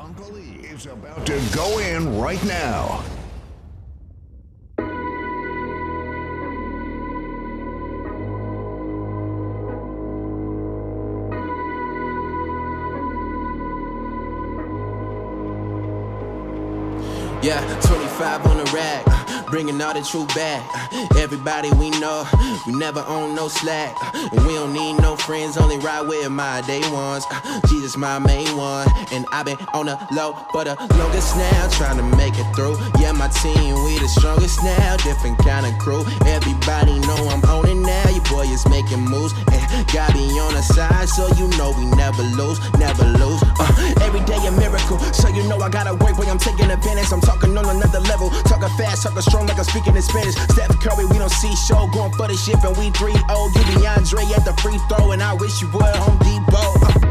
Uncle E is about to go in right now. Yeah, 25 on the rack, bringing all the truth back. Everybody we know, we never own no slack. And we don't need no friends, only ride with my day ones. Jesus, my main one. And I've been on the low for the longest now, trying to make it through. Yeah, my team, we the strongest now, different kind of crew. Everybody know I'm on it now, your boy is making moves. And God be on the side, so you know we never lose, never lose. Uh, every day a miracle, so you know I gotta work, boy, I'm taking advantage. I'm talking on another level, talking fast, talking strong like I'm speaking in Spanish. Steph Curry, we don't see show, going for the ship, and we 3 0. You be Andre at the free throw, and I wish you would Home Depot. Uh,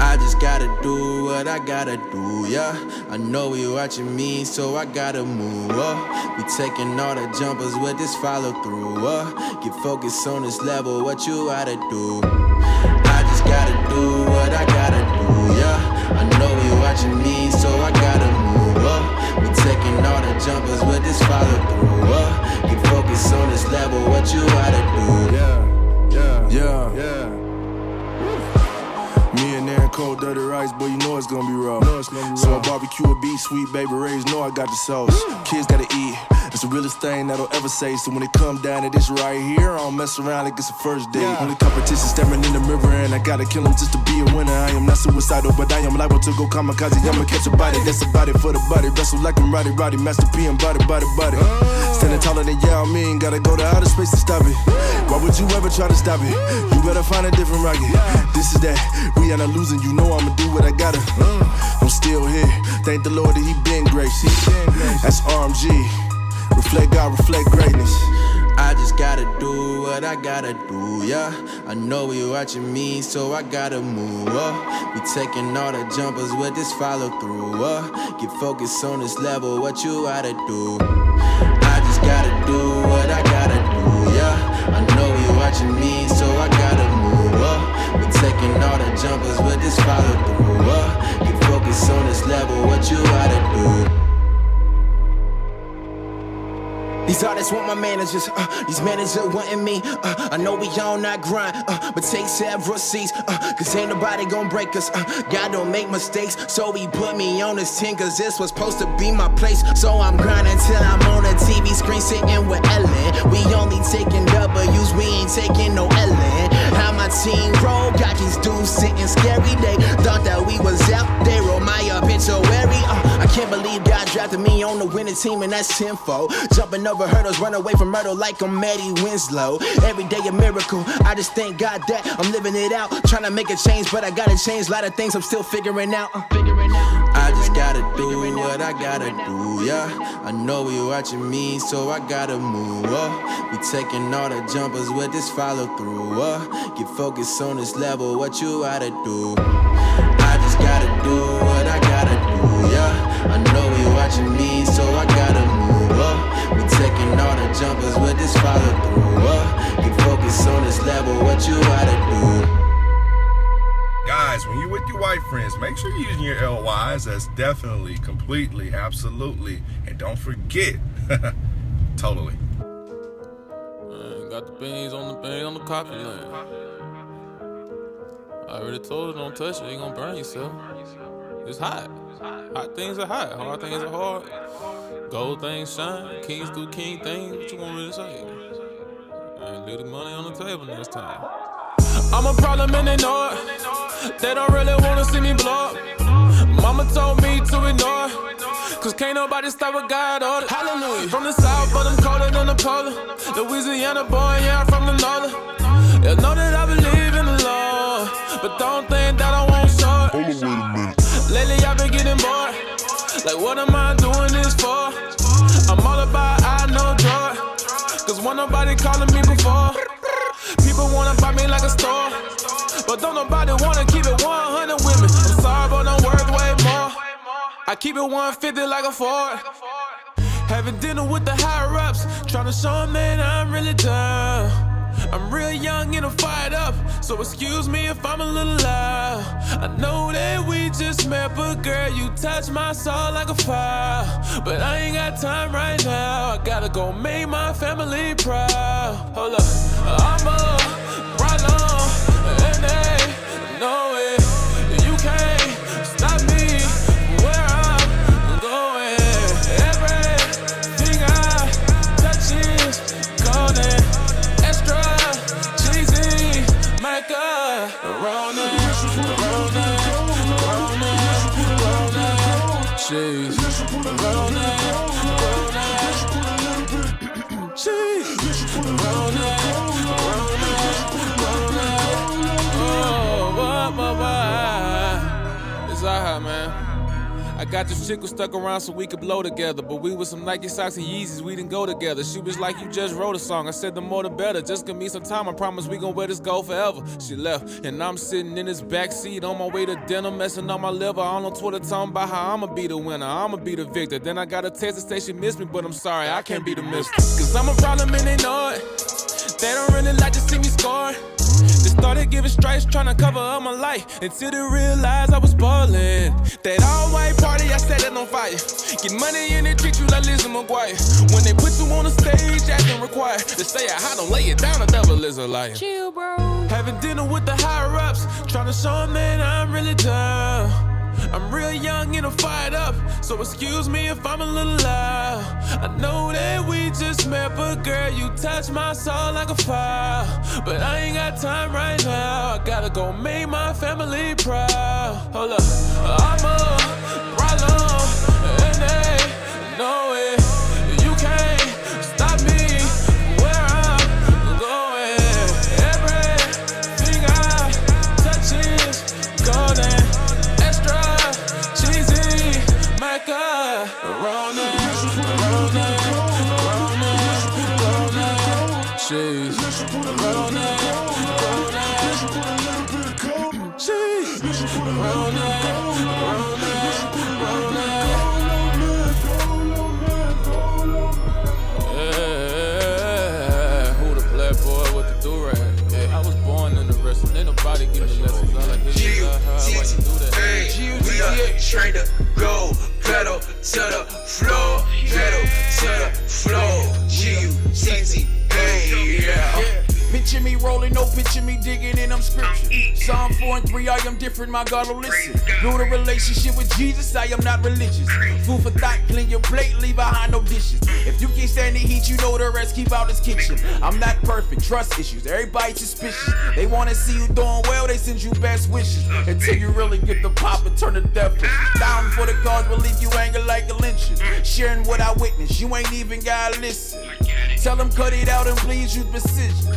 I just gotta do what I gotta do, yeah. I know you watching me, so I gotta move up. We taking all the jumpers with this follow through, uh. Get focused on this level, what you gotta do. I just gotta do what I gotta do, yeah. I know you watching me, so I gotta. Taking all the jumpers with this follow through, uh. Get focused on this level, what you gotta do. Yeah, yeah, Yeah. yeah. Me and Aaron cold dirty rice, boy, you know it's gonna be raw. Know it's gonna be so. I barbecue a beef, sweet baby rays, know I got the sauce. Kids gotta eat. It's the realest thing that'll ever say. So when it come down to this right here, I don't mess around like it's a first date. Yeah. Only competition staring in the mirror, and I gotta kill him just to be a winner. I am not suicidal, but I am liable to go kamikaze. I'ma catch a body, that's a body for the body. Wrestle like I'm Rowdy Roddy, Master P and body, body, body. Standing taller than Yao Ming, gotta go to outer space to stop it. Why would you ever try to stop it? You better find a different rocket. This is that. We are not losing, you know I'ma do what I gotta. I'm still here. Thank the Lord that He been grace. That's RMG. Reflect God, reflect greatness. I just gotta do what I gotta do, yeah. I know you watching me, so I gotta move up. We taking all the jumpers with this follow through, uh. Get focused on this level, what you gotta do. I just gotta do what I gotta do, yeah. I know you watching me, so I gotta move up. We taking all the jumpers with this follow through, uh. Get focused on this level, what you gotta do. These artists want my managers, uh, these managers wanting me. Uh, I know we all not grind, uh, but take several seats, uh, cause ain't nobody gonna break us. Uh, God don't make mistakes, so he put me on this team, cause this was supposed to be my place. So I'm grinding till I'm on a TV screen sitting with Ellen. We only taking W's, we ain't taking no Ellen. How my team roll, got these dudes sitting scary. They thought that we was out, there roll my obituary. Uh, I can't believe God drafted me on the winning team, and that's tenfold. Jumping over hurdles, run away from murder like I'm Eddie Winslow. Every day a miracle. I just thank God that I'm living it out. Trying to make a change, but I gotta change. A lot of things I'm still figuring out. Uh, figuring out. I just gotta do what I gotta do, yeah. I know you watching me, so I gotta move up. We taking all the jumpers with this follow through, uh. Get focused on this level, what you gotta do. I just gotta do jumpers with this follow through, uh. Get focused on this level, what you gotta do. Guys, when you're with your white friends, make sure you're using your LYs. That's definitely, completely, absolutely. And don't forget, totally. Man, got the beans on the beans on the coffee land. I already told you don't touch it, you're gonna burn yourself. It's hot. Hot things are hot. Hard things are hard. Gold things shine. Kings do king things. What you want me to say? And leave the money on the table next time. I'm a problem and they know it. They don't really wanna see me blow up. Mama told me to ignore it. Cause can't nobody stop what God ordered. Hallelujah. From the south, but I'm colder than the polar. Louisiana boy, yeah, I'm from the northern. You know that I believe in the Lord. But don't think that I won't short. Lately I've been getting bored. Like, what am I doing When nobody calling me before. People wanna buy me like a store. But don't nobody wanna keep it 100 with me. I'm sorry, but I'm worth way more. I keep it 150 like a Ford. Having dinner with the higher ups, tryna show 'em that I'm really down. I'm real young and I'm fired up, so excuse me if I'm a little loud. I know that we just met, but girl, you touch my soul like a fire. But I ain't got time right now. I gotta go make my family proud. Hold up, I'm a problem, and they know it. Cheese, Ronin, Ronin, cheese, Ronin, got this chick who stuck around so we could blow together. But we with some Nike socks and Yeezys, we didn't go together. She was like, You just wrote a song. I said, The more the better. Just give me some time. I promise we gon' wear this gold forever. She left, and I'm sitting in this back seat on my way to dinner, messing on my liver. On on Twitter, talking about how I'ma be the winner. I'ma be the victor. Then I got a text to say she missed me, but I'm sorry, I can't be the mister. Cause I'm a problem and they know it. They don't really like to see me score. They started giving strikes, trying to cover up my life until they realized I was ballin'. That all white party, I set it on fire. Get money and they treat you like Lizzie McGuire. When they put you on the stage, acting required. They say I hot, don't lay it down, the devil is a liar. Chill, bro. Having dinner with the higher ups, trying to show 'em that I'm really down. I'm real young and I'm fired up, so excuse me if I'm a little loud. I know that we just met, but girl, you touch my soul like a fire. But I ain't got time right now. I gotta go make my family proud. Hold up, I'm a to the rolling, no picture me digging in them scriptures. Psalm 4 and 3, I am different, my God will listen. Build a relationship with Jesus, I am not religious. Food for thought, clean your plate, leave behind no dishes. If you can't stand the heat, you know the rest, keep out this kitchen. I'm not perfect, trust issues, everybody suspicious. They wanna see you doing well, they send you best wishes. Until you really get the pop and turn the devil. Down for the cause, believe you anger like a lynching. Sharing what I witnessed, you ain't even gotta listen. Tell them cut it out and please use precision.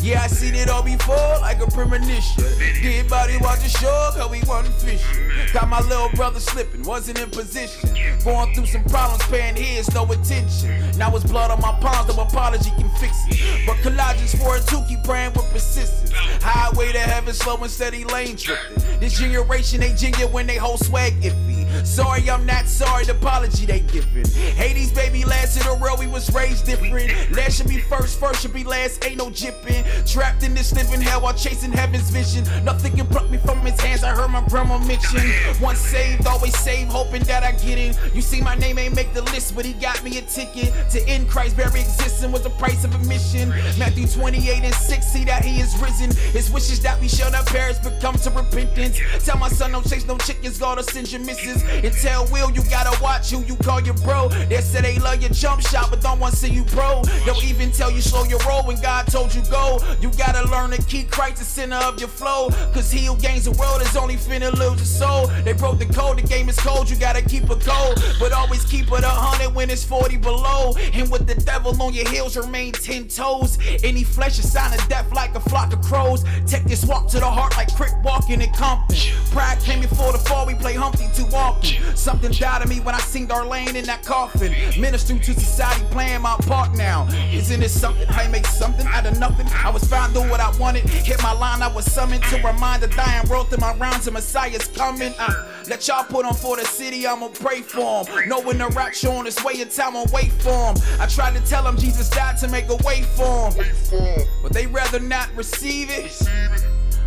Yeah, I seen it all before, like a premonition. Dead body watch show, cause we wasn't fishing. Got my little brother slipping, wasn't in position. Going through some problems, paying his no attention. Now it's blood on my palms, no apology can fix it. But collages for it too, keep praying with persistence. Highway to heaven, slow and steady lane tripping. This generation, they when they whole swag iffy. Sorry, I'm not sorry, the apology they giving. Hades, baby, last in the row, we was raised different. Last should be first, first should be last, ain't no jipping. Trapped in this living hell while chasing heaven's vision. Nothing can pluck me from his hands, I heard my grandma mention. Once saved, always saved, hoping that I get in. You see, my name ain't make the list, but he got me a ticket to end Christ, very existence was the price of admission. Matthew 28 and 6, see that he is risen. His wishes that we shall not perish, but come to repentance. Tell my son, don't chase no chickens, God will send your missus. And tell Will, you gotta watch who you call your bro. They said they love your jump shot, but don't want to see you pro. They'll even tell you slow your roll when God told you go. You gotta learn to keep Christ the center of your flow. Cause he who gains the world is only finna lose his soul. They broke the code, the game is cold, you gotta keep it cold. But always keep it a hundred when it's 40 below. And with the devil on your heels, remain 10 toes. Any flesh is sign of death like a flock of crows. Take this walk to the heart like Crip walking in Compton. Pride came before the fall, we play Humpty too often. Walking. Something died of me when I seen Darlene in that coffin. Ministering to society, playing my part now. Isn't it something? I make something out of nothing. I was found doing what I wanted. Hit my line, I was summoned to remind the dying world through my rounds, and Messiah's coming. Uh, let y'all put on for the city, I'ma pray for him. Knowing the rap show on its way in time, I'll wait for him. I tried to tell him Jesus died to make a way for him. But they rather not receive it.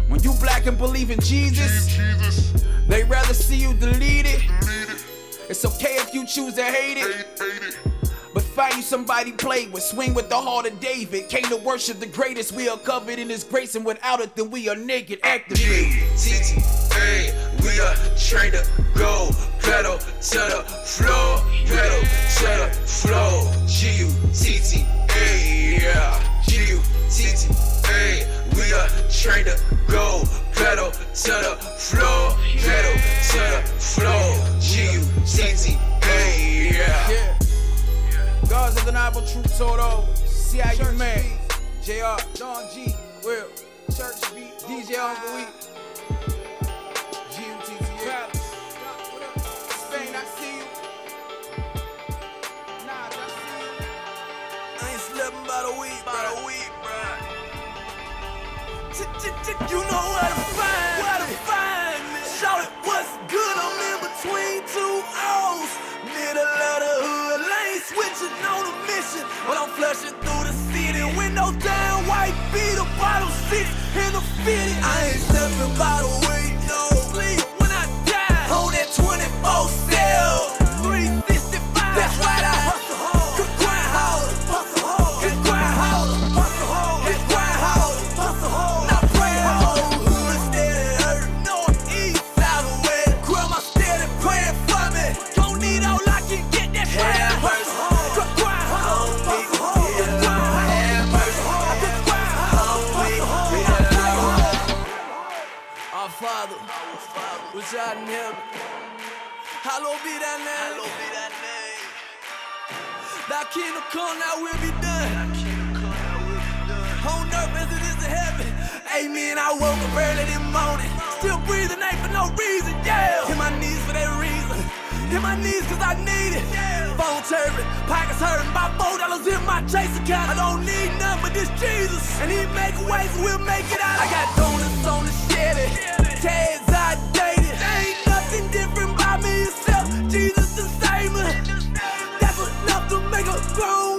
When you black and believe in Jesus, they rather see you delete it. It's okay if you choose to hate it. But find you somebody played with, swing with the heart of David. Came to worship the greatest, we are covered in his grace, and without it, then we are naked, activated. TT, hey, we are trained to go pedal to the floor, pedal to the floor. G U T T, hey, yeah. G U T T, hey, we are to go pedal to the floor, pedal to the floor. G U T T, hey, yeah. Yeah. God's undeniable truth told over. See how you man. JR, Don G, Will, Church Beat, DJ Uncle Week. GMTTA. Spain, I see you. Nah, I see you. I ain't slept about a week, about a week, You know where to find, where to find me. Shout it, what's good? I'm in between two O's. Middle of the hood lane, switching on a mission. But I'm flushing through the city. Windows down, white beat, a bottle six in the fitty. I ain't slept about a come, thy will be done. On earth as it is in heaven. Amen. I woke up early this morning. Still breathing, ain't for no reason. Yeah. Hit my knees for that reason. Hit my knees cause I need it. Phone chirping, pockets hurting. About four dollars in my chase account. I don't need nothing but this Jesus. And he make ways, we'll make it out. I got donuts on the Chevy. Tags grown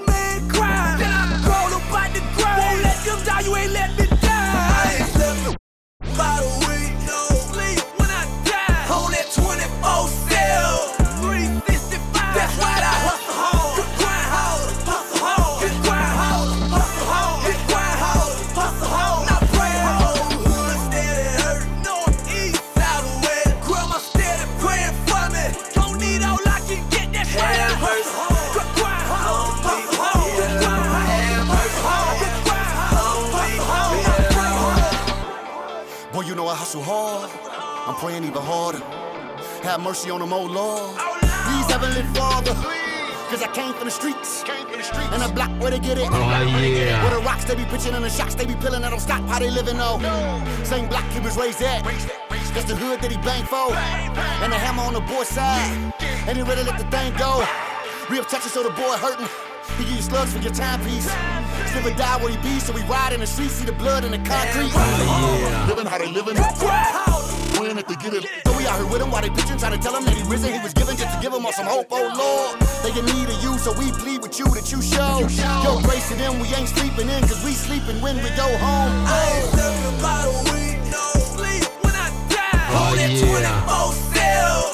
hustle hard. I'm praying even harder. Have mercy on them, oh Lord. Please, Heavenly Father. Cause I came from the streets. And the block where they get it. Oh, yeah. Where the rocks they be pitching and the shots they be pilling. I don't stop how they living, though. Same block he was raised at. That's the hood that he banged for. And the hammer on the boy side. And he ready to let the thing go. Real touches so the boy hurting. He give you slugs for your timepiece. Slip or die where he be, so we ride in the streets, see the blood in the concrete. Living how oh, they living. Praying that they get it. So we out here with him while they bitching, trying to tell him that he risen. He was given just to give him all some hope, oh Lord. They in need of you, so we plead with you that you show. Your grace to them, we ain't sleeping in, cause we sleeping when we go home. I ain't slept about a week, no sleep when I die. Oh, yeah. 24 cell,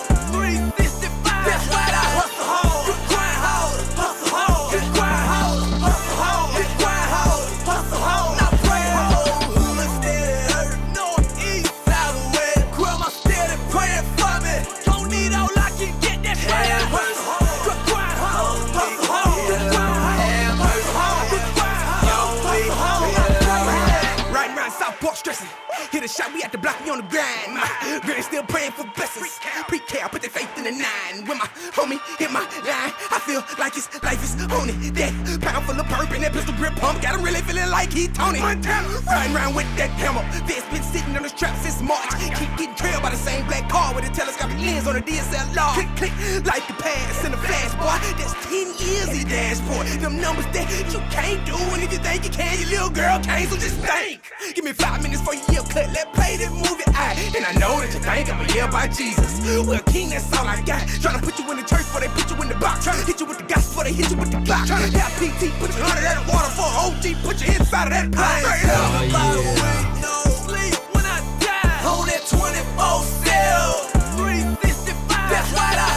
shot, we had to block me on the grind. My granny still praying for blessings. Pre-K, I put their faith in the nine. When my homie hit my line, I feel like his life is on it. That pound full of bourbon, that pistol grip pump, got him really feeling like he Tony. Montana, riding around with that hammer. This been sitting on the trap since March. Keep getting trailed by the same black car with a telescopic lens on the DSLR. Click, click, like the pass in the flash, boy. That's 10 years he dashboard. Them numbers that you can't do, and if you think you can, your little girl can't, so just think. Give me five minutes for your ear cut, let's play this movie. I, and I know that you think I'm a year by Jesus. Well, King, that's all I got. Tryna put you in the church before they put you in the box. Tryna hit you with the gospel before they hit you with the clock. Tryna have PT, put you under that water for OG, put you inside of that pot. Straight up. Oh, yeah. No sleep when I die. On that 24 cell. 365. That's right, I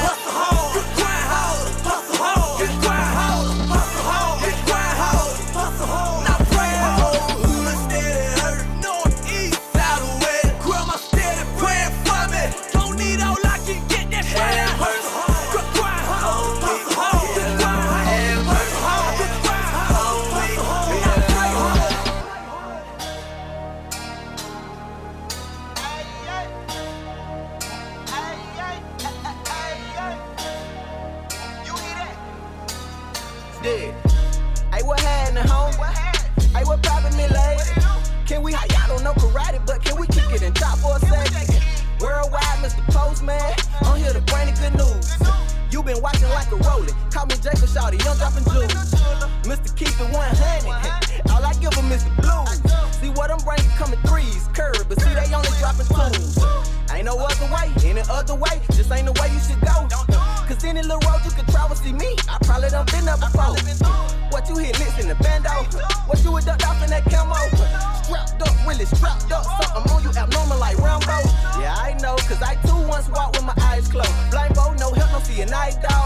Keep It 100. All I give him is the blues. See what I'm bringing coming threes, curve, but see they only dropping twos. Ain't no other way, any other way, just ain't the way you should go. Cause any little road you can travel, see me, I probably done been there before. What you hit licks in the bando? What you would ducked off in that camo? Strapped up, really strapped up, something on you abnormal like Rambo. Yeah, I know, cause I too once walked with my eyes closed. Blindfold, no help, no see a night dog.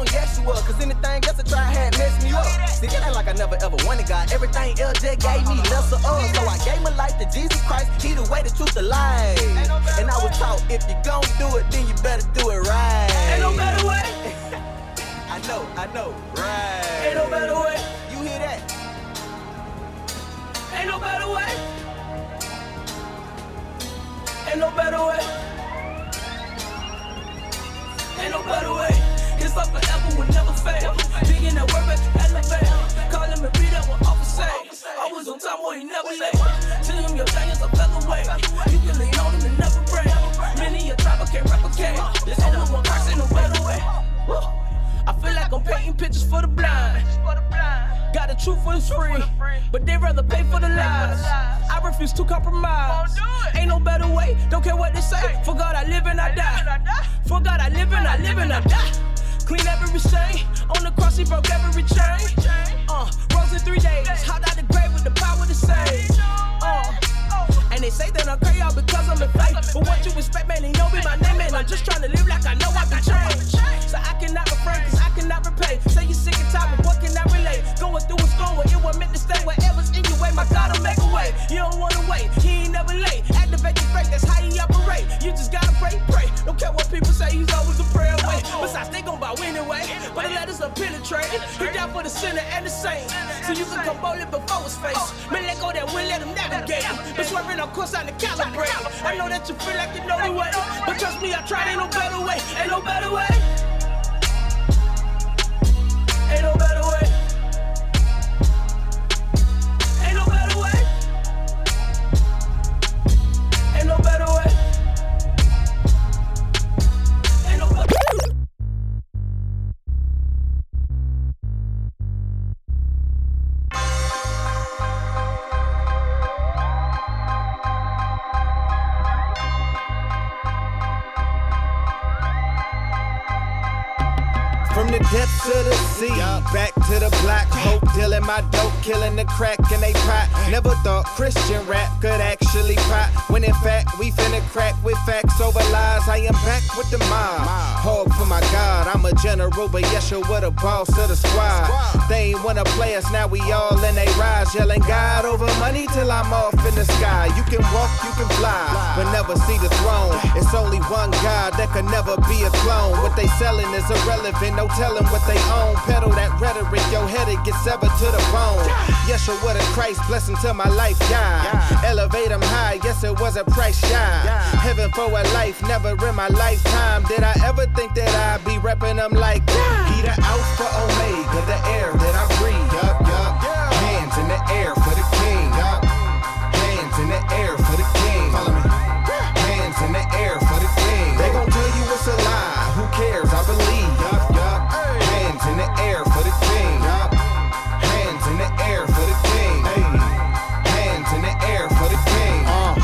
On Yeshua, cause anything else I try had messed me up. See, it ain't like I never ever wanted God. Everything LJ gave me lesser of. So I gave my life to Jesus Christ. He the way, the truth, the life. And I was taught if you gon' do it, then you better do it right. Ain't no better way. I know, I know, right. Ain't no better way. You hear that? Ain't no better way. Ain't no better way. Ain't no better way. It's up forever, will never fail. Big in that work, but you elevate. Call him and read that one off say. Always on time, boy, he never late. Tell him your thing is a featherweight. You can lean on him and never break. Many a tribe I can't replicate. There's only one person, no better way. I feel like I'm painting pictures for the blind. Got the truth for the free, but they rather pay for the lies. I refuse to compromise. Ain't no better way, don't care what they say. For God I live and I die. For God I live and I live and I die. Clean every stain, on the cross he broke every chain. Uh, rose in three days, hot out the grave with the power to save. And they say that I'm crazy all because I'm in faith. But what you expect, man, they know me by name, and I'm just trying to live like I know I can change. So I cannot refrain, cause I cannot repay. Say you sick and tired, but what can I relate? Going through what's going, it was meant to stay. Whatever's in your way, my God will make a way. You don't wanna wait, he ain't never late. Activate your faith, that's how he operate. You just gotta pray, pray. Don't care what people say, he's always a prayer away. Besides, they gon' bow anyway. But the letters are penetrated. He down for the sinner and the saint. So you can come boldly before his face. Man, let go that will let him navigate. But swerving on course out to calibrate. I know that you feel like you know the way. But trust me, I tried, ain't no better way. Ain't no better way. Rise, yelling God over money till I'm off in the sky. You can walk, you can fly, but never see the throne. It's only one God that could never be a clone. What they selling is irrelevant, no don't tell them what they own. Pedal that rhetoric, your head it gets severed to the bone. Yes, sure, what a Christ blessing to my life, God. Elevate them high, yes, it was a price, yeah. Heaven for a life, never in my lifetime. Did I ever think that I'd be repping them like He the Alpha Omega, the air that I breathe. The air for the king. Hands in the air for the king. Follow me. Hands in the air for the king. They gon' tell you it's a lie. Who cares? I believe. Hands in the air for the king. Hands in the air for the king. Hands in the air for the king. Uh.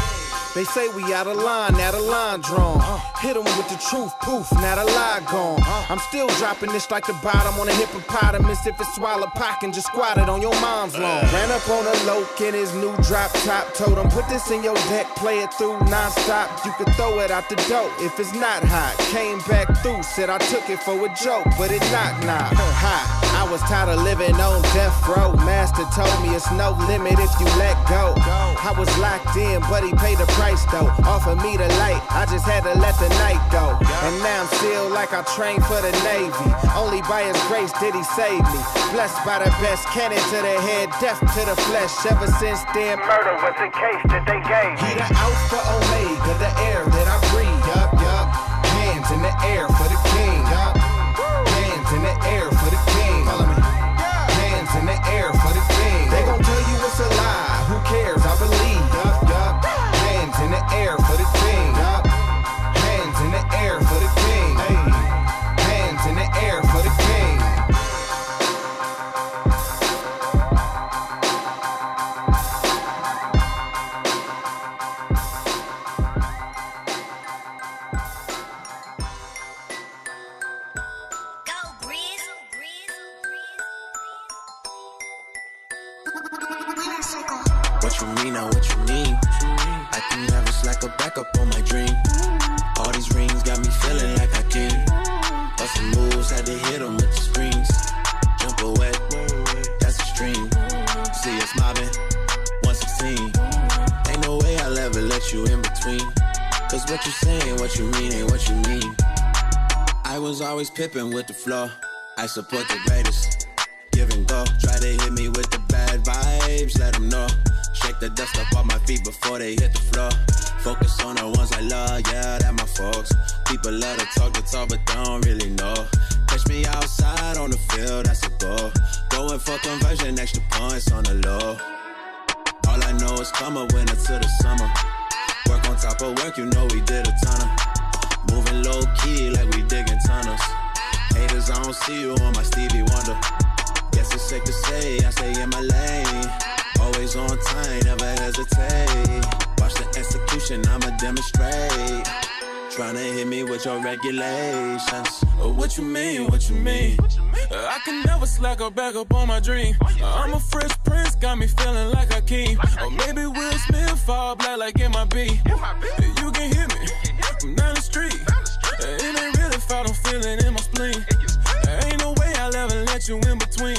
They say out of line, now the line drawn. Hit 'em with the truth, poof, now the lie gone. I'm still dropping this like the bottom on a hippopotamus. If it's swallow pockin', just squat it on your mom's lawn. Ran up on a loke in his new drop top. Told him, put this in your deck, play it through non-stop. You could throw it out the door if it's not hot. Came back through, said I took it for a joke, but it knock knock. Hot. I was tired of living on death row. Master told me it's no limit if you let go. I was locked in, but he paid the price though. Offered me the light, I just had to let the night go. And now I'm still like I trained for the Navy. Only by his grace did he save me. Blessed by the best, cannon to the head, death to the flesh. Ever since then, murder was the case that they gave. He the Alpha Omega, the air that I breathe. Yup, yup. Hands in the air for always pippin' with the flow. I support the greatest. Give and go. Try to hit me with the bad vibes, let them know. Shake the dust up off my feet before they hit the floor. Focus on the ones I love, yeah, that my folks. People love to talk the talk, but don't really know. Catch me outside on the field, that's a goal. Going for conversion, extra points on the low. All I know is come a winter to the summer. Work on top of work, you know we did a ton of. Moving low key like we digging tunnels. Haters, I don't see you on my Stevie Wonder. Guess it's safe to say I stay in my lane. Always on time, never hesitate. Watch the execution, I'ma demonstrate. Tryna hit me with your regulations. Uh, What you mean? What you mean? Uh, I can never slack or back up on my dream. Uh, I'm a fresh prince, got me feeling like a king. Or maybe Will Smith fall black like MIB. You can hear me from down the street. Uh, It ain't really felt I'm feeling in my spleen. Uh, Ain't no way I'll ever let you in between.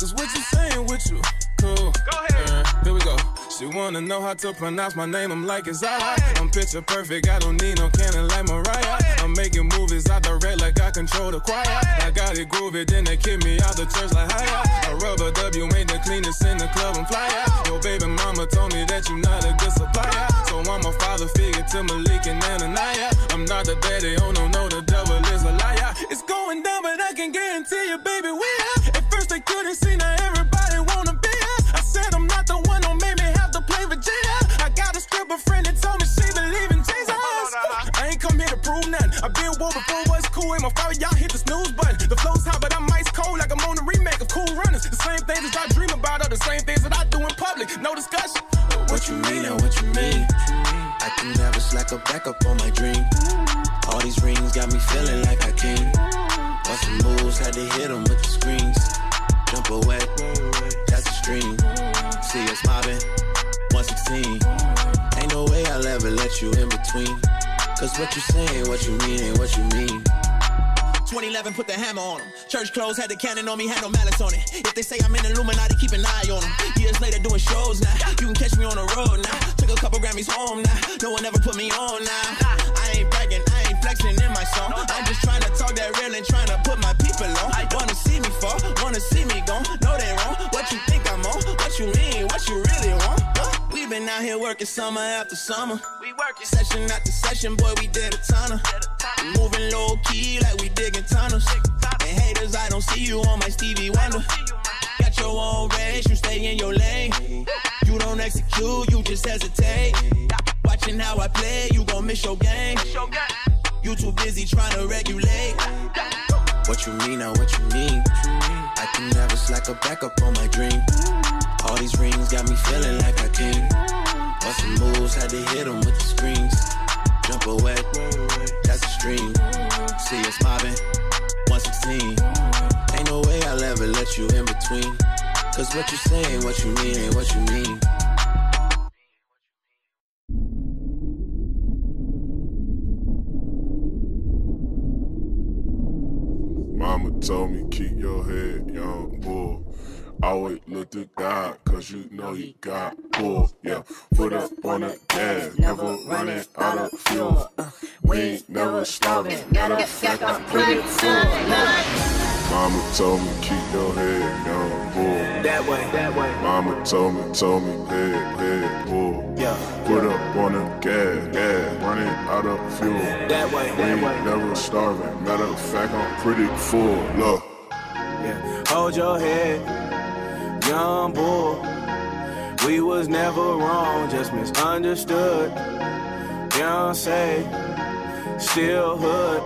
Cause what you saying with you? Cool. Go ahead. here we go. She wanna know how to pronounce my name. I'm like, it's alright. I'm picture perfect. I don't need no cannon like Mariah. I'm making movies. I direct like I control the choir. I got it groovy. Then they kick me out the church like higher. A rubber W ain't the cleanest in the club. I'm flyer. Your baby mama told me that you're not a good supplier. So I'm a father figure to Malik and Ananiah. I'm not the daddy. Oh no, no, the devil is a liar. It's going down, but I can guarantee you, baby, we are. At first they couldn't see, now In my fire, y'all hit the snooze button. The flow's hot, but I'm ice cold like I'm on a remake of Cool Runnings. The same things that y'all dream about are the same things that I do in public. No discussion. What you mean and what you mean? I can never slack or back up on my dream. All these rings got me feeling like I can. Bustin' moves, had to hit 'em with the screens. Jump away, that's a stream. See us mobbing, 116. Ain't no way I'll ever let you in between. Cause what you saying, what you mean, ain't what you mean. 2011, put the hammer on them. Church clothes had the cannon on me, had no malice on it. If they say I'm in Illuminati, keep an eye on them. Years later, doing shows now. You can catch me on the road now. Took a couple Grammys home now. No one ever put me on now. I ain't bragging, I ain't flexing in my song. I'm just trying to talk that real and trying to put my people on. Wanna see me fall, wanna see me gone. No, they wrong. What you think I'm on? What you mean? Out here working summer after summer. We working session after session, boy, we did a ton of. Moving low key like we digging tunnels. And haters, I don't see you on my Stevie Wonder. Got your own race, you stay in your lane. You don't execute, you just hesitate. Watching how I play, you gon' miss your game. You too busy trying to regulate. What you mean now, what you mean? Never slack a backup on my dream. All these rings got me feeling like I king. some moves, had to hit them with the screens. Jump away, that's a stream. See us mobbing, 116. Ain't no way I'll ever let you in between. Cause what you say ain't what you mean, ain't what you mean. Always look to God, cause you know he got pull. Yeah, foot up on the gas, never running out of fuel. Uh, we ain't never starving, matter of fact, I'm pretty full. Mama told me keep your head, young boy. That way, that way. Mama told me, told me, head, head, pull. Yeah. Put up on the gas, gas, running out of fuel. That way, We that ain't way. never starving, matter of fact, I'm pretty full. Look. Yeah. Hold your head, young boy. We was never wrong, just misunderstood. Beyonce, still hood.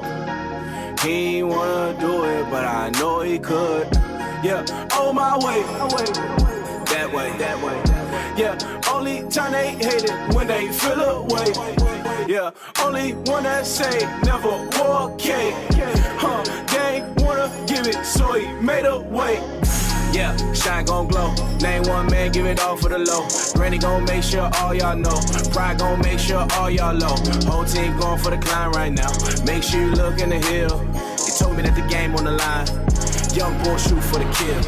He ain't wanna do it, but I know he could. Yeah, on my way. That way, that way. Yeah, only time they hate it when they feel away. Yeah, only one that say never walk cake. Huh, they wanna give it, so he made a way. Yeah, shine gon' glow. Name one man, give it all for the low. Granny gon' make sure all y'all know. Pride gon' make sure all y'all low. Whole team going for the climb right now. Make sure you look in the hill. They told me that the game on the line. Young boy shoot for the kill.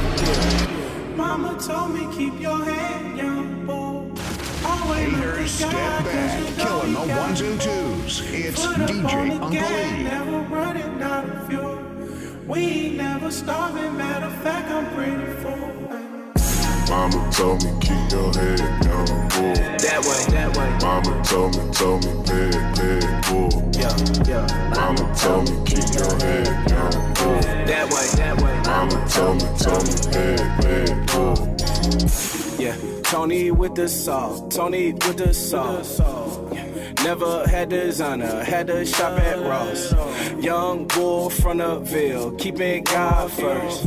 Mama told me keep your head, young boy. Always Haters step back, killing the ones and twos. It's DJ Uncle E. We ain't never starving. Matter of fact, I'm pretty full. Mama told me keep your head, young boy. That way, that way. Mama told me, told me, head, head, boy. Yeah, yeah. Mama told me keep your head, young boy. That way, that way. Mama told me, told me, head, head, bull. Yeah, Tony with the sauce, Tony with the sauce. Never had designer, had to shop at Ross. Young bull from the Ville, keeping God first.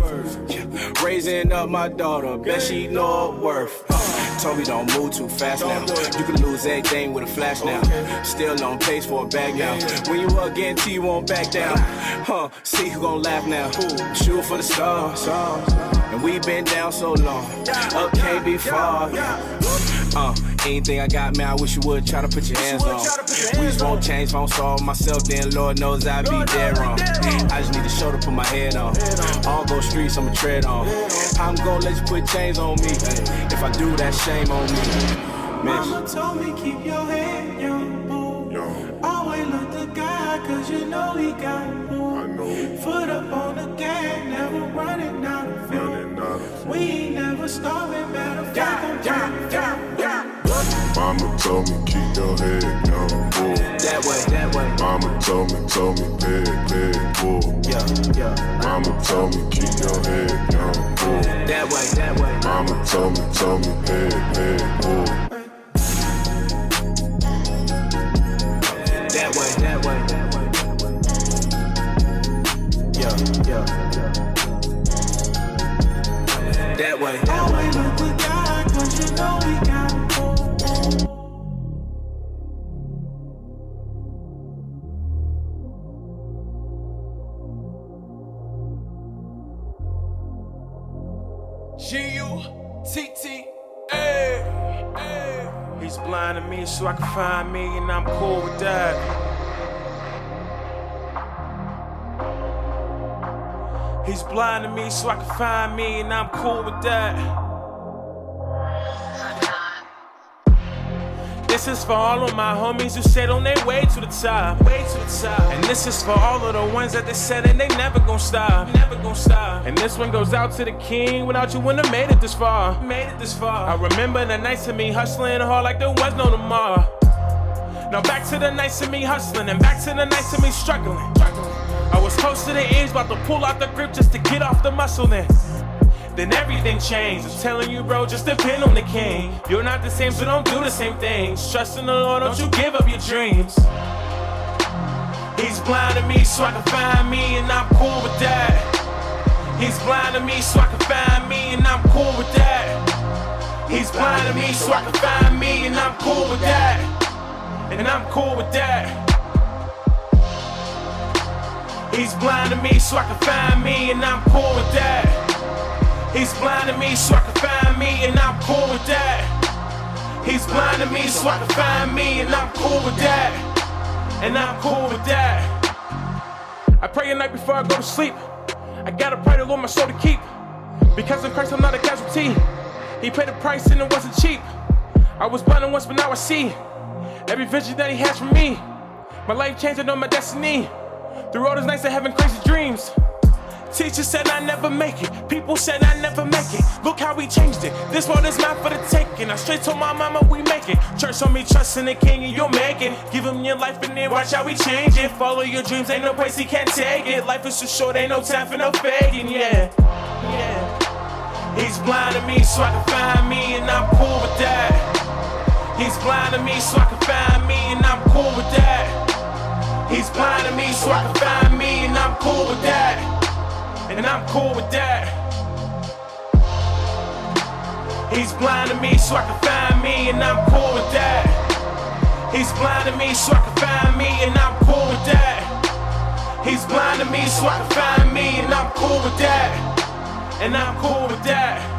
Raising up my daughter, bet she know worth. Told me don't move too fast now. You can lose everything with a flash now. Still on pace for a bag now. When you up T, you won't back down. Huh, see who gon' laugh now. Shoot for the stars. And we been down so long. Up can't be far. Uh, anything I got, man, I wish you would try to put your hands on. We just won't change, if I don't solve myself, then Lord knows I'd be dead wrong. I just need a shoulder to put my head on. All those streets I'ma tread on. I'm gonna let you put chains on me. If I do that, shame on me. Mama told me keep your head young, boy. Always look to God, cause you know he got more. Foot up on the gas, never running out of fuel. We ain't never starving, matter of fact, I'm yeah, yeah, yeah. Mama told me keep your head, young boy. That way, that way. Mama told me, told me, head, head, bull. Yeah, yeah. Mama told me keep your head, young boy. That way, that way. Mama told me, told me, head, head, bull. I can find me, and I'm cool with that. This is for all of my homies who said on their way to the top. Way to the top. And this is for all of the ones that they said and they never gonna stop. Never gonna stop. And this one goes out to the king. Without you wouldn't have made it this far. Made it this far. I remember the nights of me hustling hard like there was no tomorrow. Now back to the nights of me hustling and back to the nights of me struggling. I was close to the edge, about to pull out the grip just to get off the muscle then. Then everything changed. I'm telling you, bro, just depend on the king. You're not the same, so don't do the same things. Trust in the Lord, don't you give up your dreams. He's blind to me so I can find me, and I'm cool with that. He's blind to me so I can find me, and I'm cool with that. He's blind to me so I can find me, and I'm cool with that. And I'm cool with that. He's blind to me so I can find me, and I'm cool with that. He's blind to me so I can find me, and I'm cool with that. He's blind to me so I can find me, and I'm cool with that. And I'm cool with that. I pray at night before I go to sleep. I gotta pray to Lord my soul to keep. Because in Christ I'm not a casualty. He paid the price and it wasn't cheap. I was blind once, but now I see. Every vision that he has for me. My life changed, I know my destiny. Through all those nights of having crazy dreams. Teacher said I never make it. People said I never make it. Look how we changed it. This world is not for the taking. I straight told my mama we make it. Church told me trust in the king and you'll make it. Give him your life and then watch how we change it. Follow your dreams, ain't no place he can't take it. Life is too short, ain't no time for no faking, yeah. Yeah. He's blind to me so I can find me and I'm cool with that. He's blind to me so I can find me and I'm cool with that. He's blind to me so I can find me and I'm cool with that and I'm cool with that. He's blind to me so I can find me, and I'm cool with that. He's blind to me so I can find me, and I'm cool with that. He's blind to me so I can find me, and I'm cool with that. And I'm cool with that.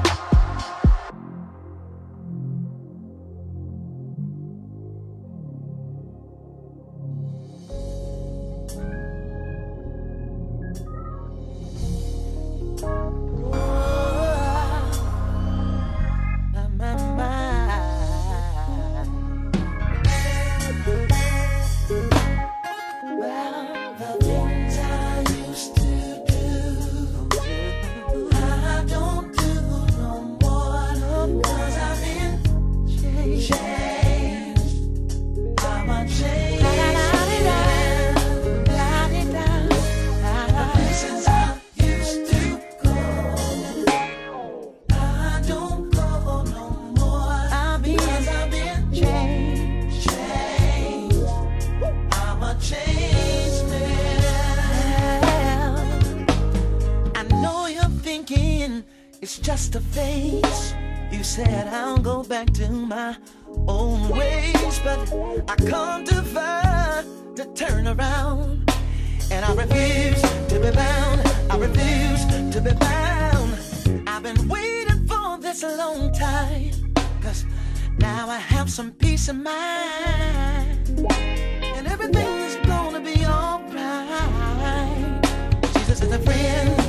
Love a try?